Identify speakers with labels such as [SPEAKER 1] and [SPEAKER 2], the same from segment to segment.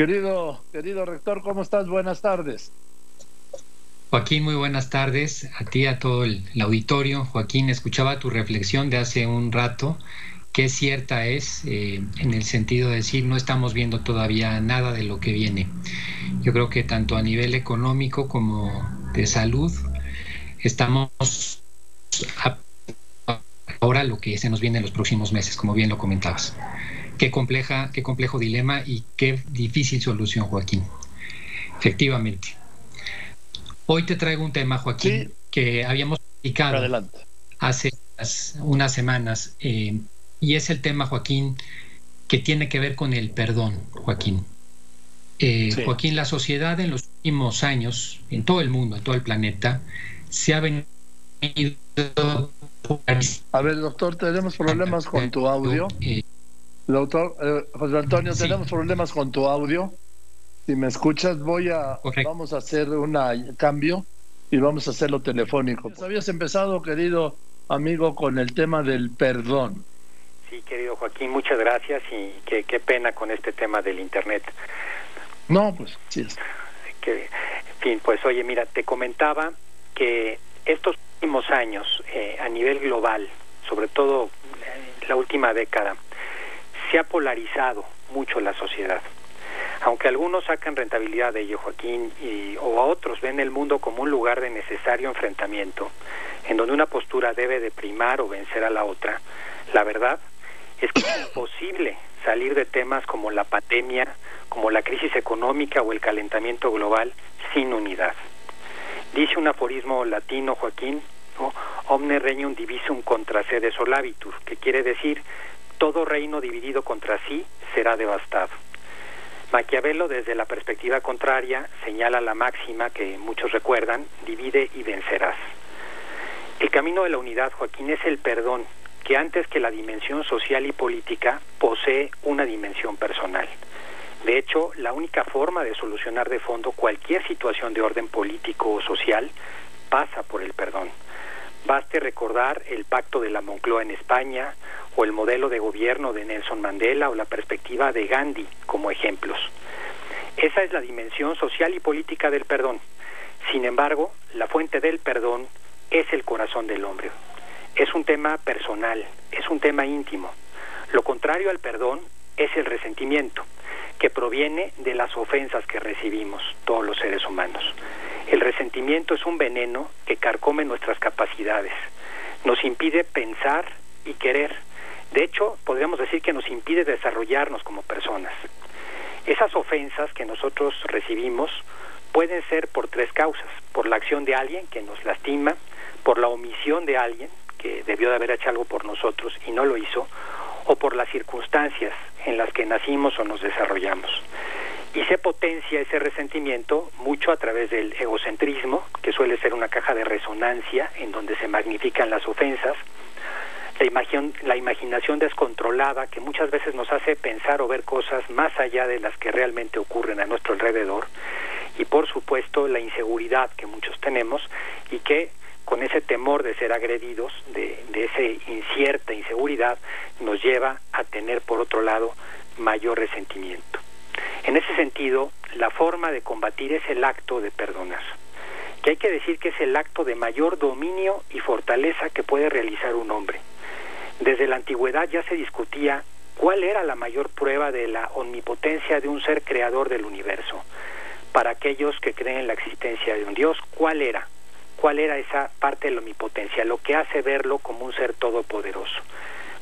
[SPEAKER 1] Querido, querido rector, ¿cómo estás? Buenas tardes.
[SPEAKER 2] Joaquín, muy buenas tardes a ti, a todo el, auditorio. Joaquín, escuchaba tu reflexión de hace un rato, que cierta es eh, en el sentido de decir no estamos viendo todavía nada de lo que viene. Yo creo que tanto a nivel económico como de salud estamos ahora lo que se nos viene en los próximos meses, como bien lo comentabas. Qué compleja, qué complejo dilema y qué difícil solución, Joaquín. Efectivamente. Hoy te traigo un tema, Joaquín, que habíamos platicado hace unas semanas, eh, y es el tema, Joaquín, que tiene que ver con el perdón, Joaquín. Eh, Joaquín, la sociedad en los últimos años, en todo el mundo, en todo el planeta, se ha venido...
[SPEAKER 1] A ver, doctor, tenemos problemas con tu audio. Eh, doctor, José Antonio, tenemos problemas con tu audio. Si me escuchas, voy a vamos a hacer un cambio y vamos a hacerlo telefónico. Habías empezado, querido amigo, con el tema del perdón.
[SPEAKER 3] Sí, querido Joaquín, muchas gracias y qué, qué pena con este tema del Internet.
[SPEAKER 1] No, pues sí.
[SPEAKER 3] Que, en fin, pues oye, mira, te comentaba que estos últimos años eh, a nivel global, sobre todo eh, la última década, se ha polarizado mucho la sociedad aunque algunos sacan rentabilidad de ello, Joaquín, y, o a otros ven el mundo como un lugar de necesario enfrentamiento, en donde una postura debe de primar o vencer a la otra, la verdad es que es imposible salir de temas como la pandemia, como la crisis económica o el calentamiento global sin unidad. Dice un aforismo latino, Joaquín, omne regnum divisum contra sede solabitur, que quiere decir todo reino dividido contra sí será devastado. Maquiavelo, desde la perspectiva contraria, señala la máxima que muchos recuerdan, divide y vencerás. El camino de la unidad, Joaquín, es el perdón, que antes que la dimensión social y política posee una dimensión personal. De hecho, la única forma de solucionar de fondo cualquier situación de orden político o social pasa por el perdón. Baste recordar el pacto de la Moncloa en España o el modelo de gobierno de Nelson Mandela o la perspectiva de Gandhi como ejemplos. Esa es la dimensión social y política del perdón. Sin embargo, la fuente del perdón es el corazón del hombre. Es un tema personal, es un tema íntimo. Lo contrario al perdón es el resentimiento, que proviene de las ofensas que recibimos todos los seres humanos. El resentimiento es un veneno que carcome nuestras capacidades, nos impide pensar y querer. De hecho, podríamos decir que nos impide desarrollarnos como personas. Esas ofensas que nosotros recibimos pueden ser por tres causas, por la acción de alguien que nos lastima, por la omisión de alguien que debió de haber hecho algo por nosotros y no lo hizo, o por las circunstancias en las que nacimos o nos desarrollamos y se potencia ese resentimiento mucho a través del egocentrismo, que suele ser una caja de resonancia en donde se magnifican las ofensas, la, la imaginación descontrolada que muchas veces nos hace pensar o ver cosas más allá de las que realmente ocurren a nuestro alrededor, y por supuesto la inseguridad que muchos tenemos y que con ese temor de ser agredidos, de, de esa incierta inseguridad, nos lleva a tener por otro lado mayor resentimiento. En ese sentido, la forma de combatir es el acto de perdonar, que hay que decir que es el acto de mayor dominio y fortaleza que puede realizar un hombre. Desde la antigüedad ya se discutía cuál era la mayor prueba de la omnipotencia de un ser creador del universo. Para aquellos que creen en la existencia de un Dios, ¿cuál era? ¿Cuál era esa parte de la omnipotencia? Lo que hace verlo como un ser todopoderoso.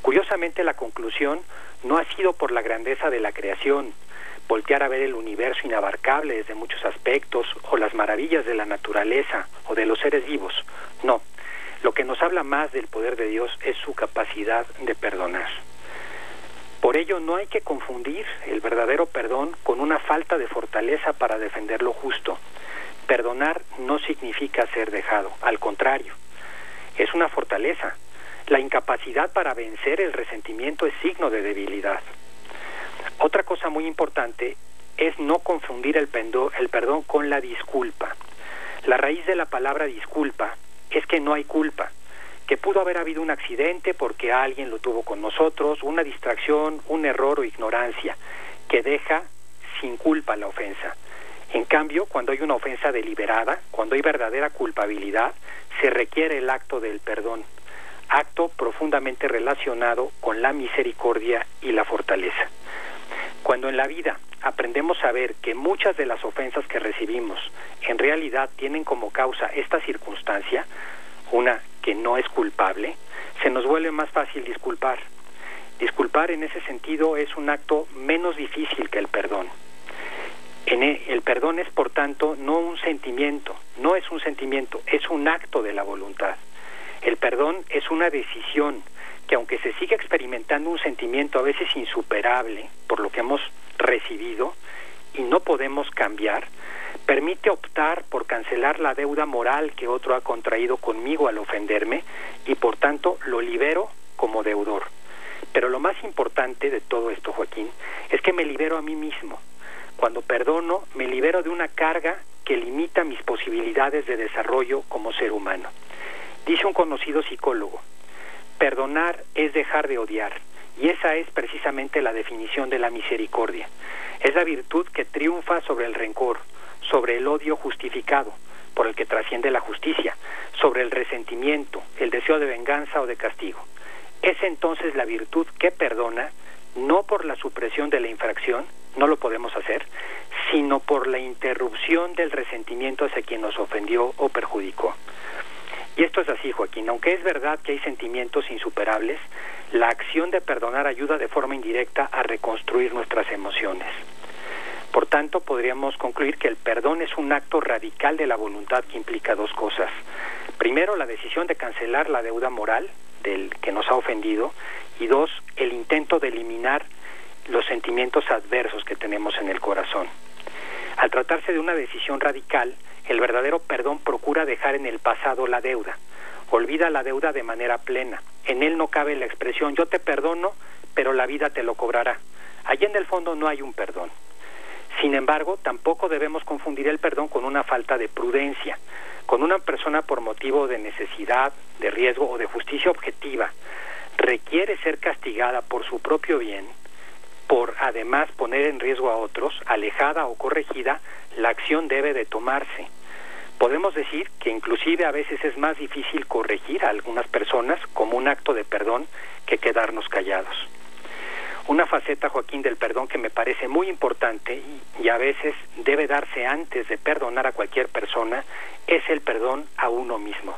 [SPEAKER 3] Curiosamente, la conclusión no ha sido por la grandeza de la creación, voltear a ver el universo inabarcable desde muchos aspectos, o las maravillas de la naturaleza, o de los seres vivos. No, lo que nos habla más del poder de Dios es su capacidad de perdonar. Por ello no hay que confundir el verdadero perdón con una falta de fortaleza para defender lo justo. Perdonar no significa ser dejado, al contrario, es una fortaleza. La incapacidad para vencer el resentimiento es signo de debilidad. Otra cosa muy importante es no confundir el, el perdón con la disculpa. La raíz de la palabra disculpa es que no hay culpa, que pudo haber habido un accidente porque alguien lo tuvo con nosotros, una distracción, un error o ignorancia, que deja sin culpa la ofensa. En cambio, cuando hay una ofensa deliberada, cuando hay verdadera culpabilidad, se requiere el acto del perdón, acto profundamente relacionado con la misericordia y la fortaleza. Cuando en la vida aprendemos a ver que muchas de las ofensas que recibimos en realidad tienen como causa esta circunstancia, una que no es culpable, se nos vuelve más fácil disculpar. Disculpar en ese sentido es un acto menos difícil que el perdón. E, el, perdón es, por tanto, no un sentimiento, no es un sentimiento, es un acto de la voluntad. El perdón es una decisión que aunque se siga experimentando un sentimiento a veces insuperable por lo que hemos recibido y no podemos cambiar, permite optar por cancelar la deuda moral que otro ha contraído conmigo al ofenderme y por tanto lo libero como deudor. Pero lo más importante de todo esto, Joaquín, es que me libero a mí mismo. Cuando perdono, me libero de una carga que limita mis posibilidades de desarrollo como ser humano. Dice un conocido psicólogo, perdonar es dejar de odiar, y esa es precisamente la definición de la misericordia. Es la virtud que triunfa sobre el rencor, sobre el odio justificado, por el que trasciende la justicia, sobre el resentimiento, el deseo de venganza o de castigo. Es entonces la virtud que perdona, no por la supresión de la infracción, no lo podemos hacer, sino por la interrupción del resentimiento hacia quien nos ofendió o perjudicó. Y esto es así, Joaquín. Aunque es verdad que hay sentimientos insuperables, la acción de perdonar ayuda de forma indirecta a reconstruir nuestras emociones. Por tanto, podríamos concluir que el perdón es un acto radical de la voluntad que implica dos cosas. Primero, la decisión de cancelar la deuda moral del que nos ha ofendido y dos, el intento de eliminar los sentimientos adversos que tenemos en el corazón. Al tratarse de una decisión radical, el verdadero perdón procura dejar en el pasado la deuda. Olvida la deuda de manera plena. En él no cabe la expresión yo te perdono, pero la vida te lo cobrará. Allí en el fondo no hay un perdón. Sin embargo, tampoco debemos confundir el perdón con una falta de prudencia, con una persona por motivo de necesidad, de riesgo o de justicia objetiva requiere ser castigada por su propio bien, por además poner en riesgo a otros, alejada o corregida, la acción debe de tomarse podemos decir que inclusive a veces es más difícil corregir a algunas personas como un acto de perdón que quedarnos callados. Una faceta, Joaquín, del perdón que me parece muy importante y, a veces debe darse antes de perdonar a cualquier persona es el perdón a uno mismo.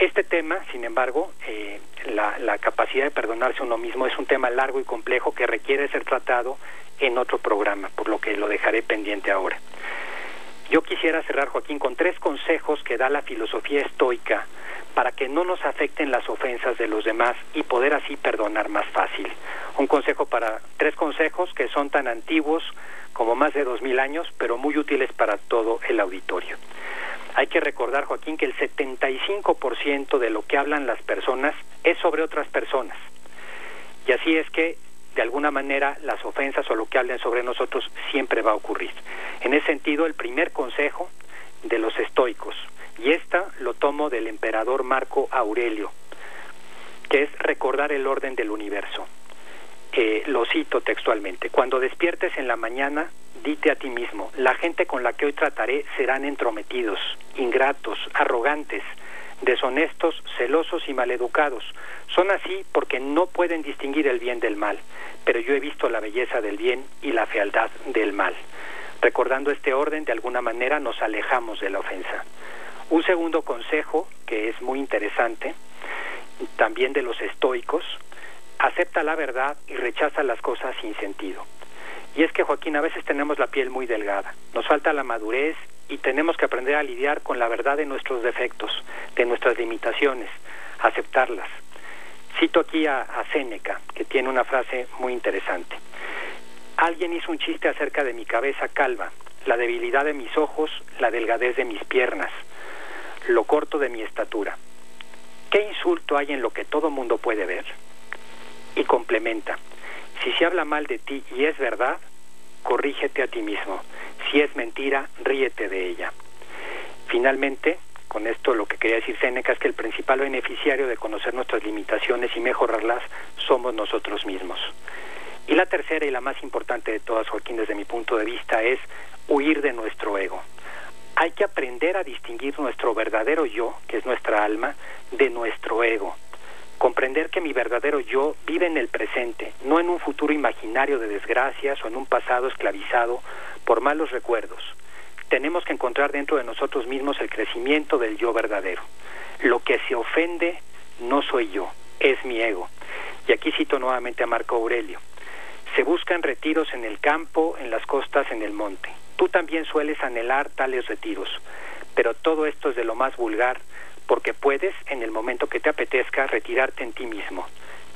[SPEAKER 3] Este tema, sin embargo, eh, la, capacidad de perdonarse uno mismo es un tema largo y complejo que requiere ser tratado en otro programa, por lo que lo dejaré pendiente ahora. Yo quisiera cerrar, Joaquín, con tres consejos que da la filosofía estoica para que no nos afecten las ofensas de los demás y poder así perdonar más fácil. Un consejo para tres consejos que son tan antiguos como más de dos mil años, pero muy útiles para todo el auditorio. Hay que recordar, Joaquín, que el 75% de lo que hablan las personas es sobre otras personas. Y así es que de alguna manera las ofensas o lo que hablen sobre nosotros siempre va a ocurrir. En ese sentido, el primer consejo de los estoicos, y esta lo tomo del emperador Marco Aurelio, que es recordar el orden del universo. Eh, lo cito textualmente, cuando despiertes en la mañana, dite a ti mismo, la gente con la que hoy trataré serán entrometidos, ingratos, arrogantes, deshonestos, celosos y maleducados. Son así porque no pueden distinguir el bien del mal, pero yo he visto la belleza del bien y la fealdad del mal. Recordando este orden, de alguna manera nos alejamos de la ofensa. Un segundo consejo, que es muy interesante, también de los estoicos, acepta la verdad y rechaza las cosas sin sentido. Y es que, Joaquín, a veces tenemos la piel muy delgada, nos falta la madurez y tenemos que aprender a lidiar con la verdad de nuestros defectos, de nuestras limitaciones, aceptarlas. Cito aquí a, a Séneca, que tiene una frase muy interesante. Alguien hizo un chiste acerca de mi cabeza calva, la debilidad de mis ojos, la delgadez de mis piernas, lo corto de mi estatura. ¿Qué insulto hay en lo que todo mundo puede ver? Y complementa, si se habla mal de ti y es verdad, corrígete a ti mismo. Si es mentira, ríete de ella. Finalmente, con esto lo que quería decir Séneca es que el principal beneficiario de conocer nuestras limitaciones y mejorarlas somos nosotros mismos. Y la tercera y la más importante de todas, Joaquín, desde mi punto de vista, es huir de nuestro ego. Hay que aprender a distinguir nuestro verdadero yo, que es nuestra alma, de nuestro ego. Comprender que mi verdadero yo vive en el presente, no en un futuro imaginario de desgracias o en un pasado esclavizado por malos recuerdos. Tenemos que encontrar dentro de nosotros mismos el crecimiento del yo verdadero. Lo que se ofende no soy yo, es mi ego. Y aquí cito nuevamente a Marco Aurelio. Se buscan retiros en el campo, en las costas, en el monte. Tú también sueles anhelar tales retiros, pero todo esto es de lo más vulgar, porque puedes, en el momento que te apetezca, retirarte en ti mismo.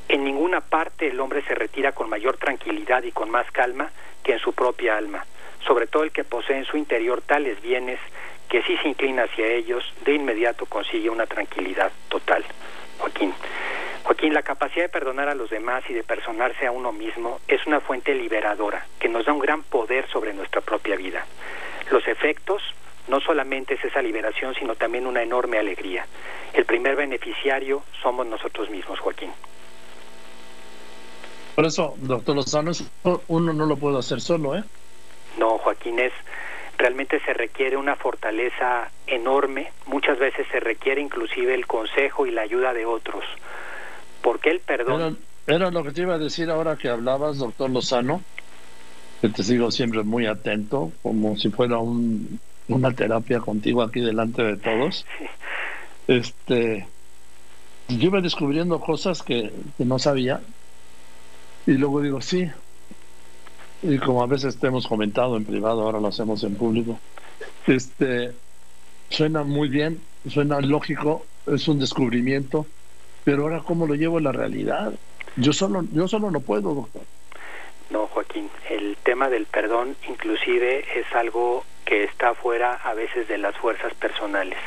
[SPEAKER 3] En ninguna parte el hombre se retira con mayor tranquilidad y con más calma que en su propia alma, sobre todo el que posee en su interior tales bienes que si se inclina hacia ellos, de inmediato consigue una tranquilidad total. Joaquín. Joaquín, la capacidad de perdonar a los demás y de personarse a uno mismo es una fuente liberadora que nos da un gran poder sobre nuestra propia vida. Los efectos no solamente es esa liberación, sino también una enorme alegría. El primer beneficiario somos nosotros mismos, Joaquín.
[SPEAKER 1] Por eso, doctor Lozano, uno no lo puede hacer solo, ¿eh?
[SPEAKER 3] No, Joaquín, es realmente se requiere una fortaleza enorme, muchas veces se requiere inclusive el consejo y la ayuda de otros porque el perdón...
[SPEAKER 1] Era, lo que te iba a decir ahora que hablabas, doctor Lozano, que te sigo siempre muy atento, como si fuera un, una terapia contigo aquí delante de todos. Este, yo iba descubriendo cosas que, que no sabía y luego digo, sí, y como a veces te hemos comentado en privado, ahora lo hacemos en público, este, suena muy bien, suena lógico, es un descubrimiento, pero ahora cómo lo llevo a la realidad. Yo solo, yo solo no puedo, doctor.
[SPEAKER 3] No, Joaquín, el tema del perdón inclusive es algo que está fuera a veces de las fuerzas personales.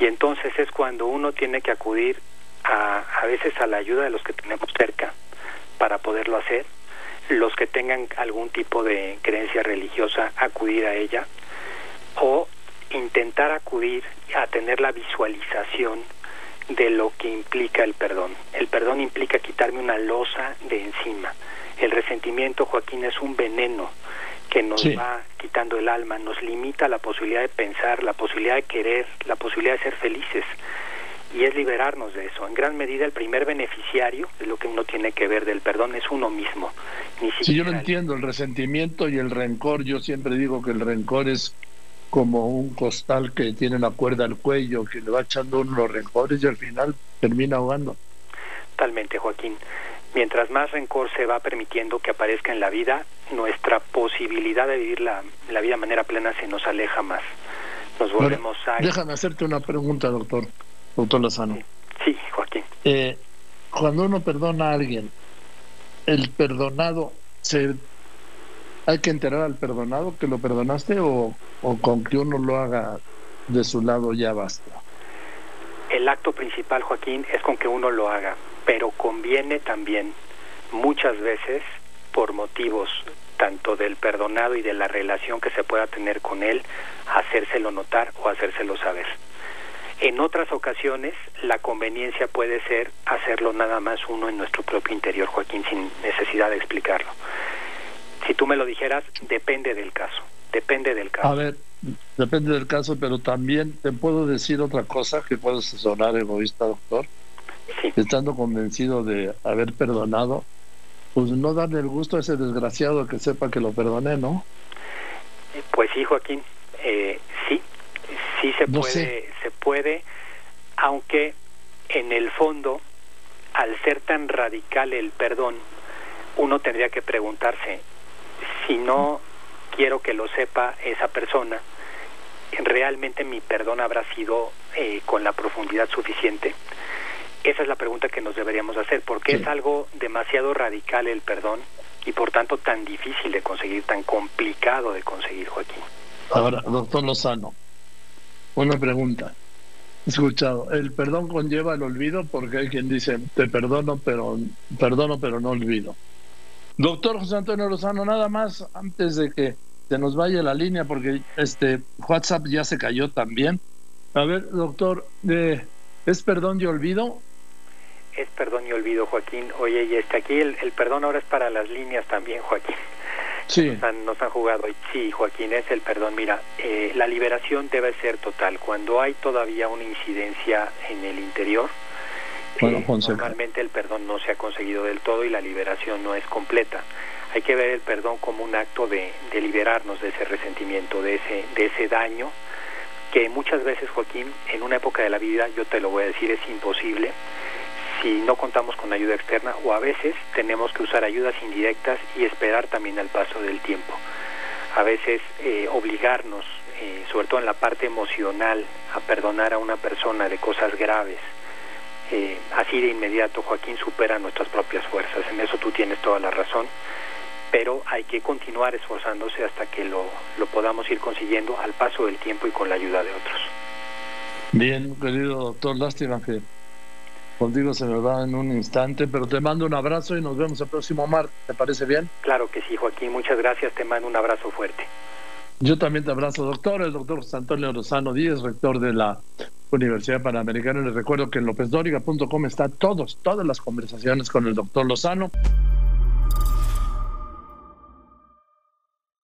[SPEAKER 3] Y entonces es cuando uno tiene que acudir a, a veces a la ayuda de los que tenemos cerca para poderlo hacer, los que tengan algún tipo de creencia religiosa, acudir a ella, o intentar acudir a tener la visualización de lo que implica el perdón. El perdón implica quitarme una losa de encima. El resentimiento, Joaquín, es un veneno que nos va quitando el alma, nos limita la posibilidad de pensar, la posibilidad de querer, la posibilidad de ser felices. Y es liberarnos de eso. En gran medida, el primer beneficiario de lo que uno tiene que ver del perdón es uno mismo.
[SPEAKER 1] Ni sí, yo lo entiendo, el resentimiento y el rencor. Yo siempre digo que el rencor es como un costal que tiene la cuerda al cuello, que le va echando uno los rencores y al final termina ahogando.
[SPEAKER 3] Totalmente, Joaquín. Mientras más rencor se va permitiendo que aparezca en la vida, nuestra posibilidad de vivir la, vida de manera plena se nos aleja más. Nos volvemos a...
[SPEAKER 1] Déjame hacerte una pregunta, doctor, doctor Lozano.
[SPEAKER 3] Sí, Joaquín.
[SPEAKER 1] Eh, cuando uno perdona a alguien, ¿el perdonado se ¿Hay que enterar al perdonado que lo perdonaste o, con que uno lo haga de su lado ya basta?
[SPEAKER 3] El acto principal, Joaquín, es con que uno lo haga, pero conviene también muchas veces por motivos tanto del perdonado y de la relación que se pueda tener con él, hacérselo notar o hacérselo saber. En otras ocasiones, la conveniencia puede ser hacerlo nada más uno en nuestro propio interior, Joaquín, sin necesidad de explicarlo. Si tú me lo dijeras, depende del caso, depende del caso.
[SPEAKER 1] A ver, depende del caso, pero también te puedo decir otra cosa que puede sonar egoísta, doctor. Estando convencido de haber perdonado, pues no darle el gusto a ese desgraciado que sepa que lo perdoné, ¿no?
[SPEAKER 3] Pues sí, Joaquín, eh, sí, sí se puede, se puede, aunque en el fondo, al ser tan radical el perdón, uno tendría que preguntarse, si no quiero que lo sepa esa persona, realmente mi perdón habrá sido eh, con la profundidad suficiente. Esa es la pregunta que nos deberíamos hacer, porque es algo demasiado radical el perdón y por tanto tan difícil de conseguir, tan complicado de conseguir, Joaquín.
[SPEAKER 1] Ahora, doctor Lozano, una pregunta. Escuchado, el perdón conlleva el olvido porque hay quien dice, te perdono, pero perdono, pero no olvido. Doctor José Antonio Lozano, nada más antes de que se nos vaya la línea, porque este WhatsApp ya se cayó también. A ver, doctor, ¿es perdón y olvido?
[SPEAKER 3] Es perdón y olvido, Joaquín. Oye, y este aquí el, perdón ahora es para las líneas también, Joaquín.
[SPEAKER 1] Sí.
[SPEAKER 3] Nos han, nos han jugado. Sí, Joaquín, es el perdón. Mira, eh, la liberación debe ser total. Cuando hay todavía una incidencia en el interior, eh, normalmente el perdón no se ha conseguido del todo y la liberación no es completa. Hay que ver el perdón como un acto de, de liberarnos de ese resentimiento, de ese, de ese daño que muchas veces, Joaquín, en una época de la vida, yo te lo voy a decir, es imposible si no contamos con ayuda externa o a veces tenemos que usar ayudas indirectas y esperar también al paso del tiempo. A veces eh, obligarnos, eh, sobre todo en la parte emocional, a perdonar a una persona de cosas graves, eh, así de inmediato, Joaquín, supera nuestras propias fuerzas. En eso tú tienes toda la razón, pero hay que continuar esforzándose hasta que lo, lo podamos ir consiguiendo al paso del tiempo y con la ayuda de otros.
[SPEAKER 1] Bien, querido doctor, lástima que Contigo se me va en un instante, pero te mando un abrazo y nos vemos el próximo martes. ¿Te parece bien?
[SPEAKER 3] Claro que sí, Joaquín. Muchas gracias. Te mando un abrazo fuerte.
[SPEAKER 1] Yo también te abrazo, doctor. El doctor José Antonio Rosano Díez, rector de la Universidad Panamericana. Les recuerdo que en lópezdóriga.com está todos, todas las conversaciones con el doctor Lozano.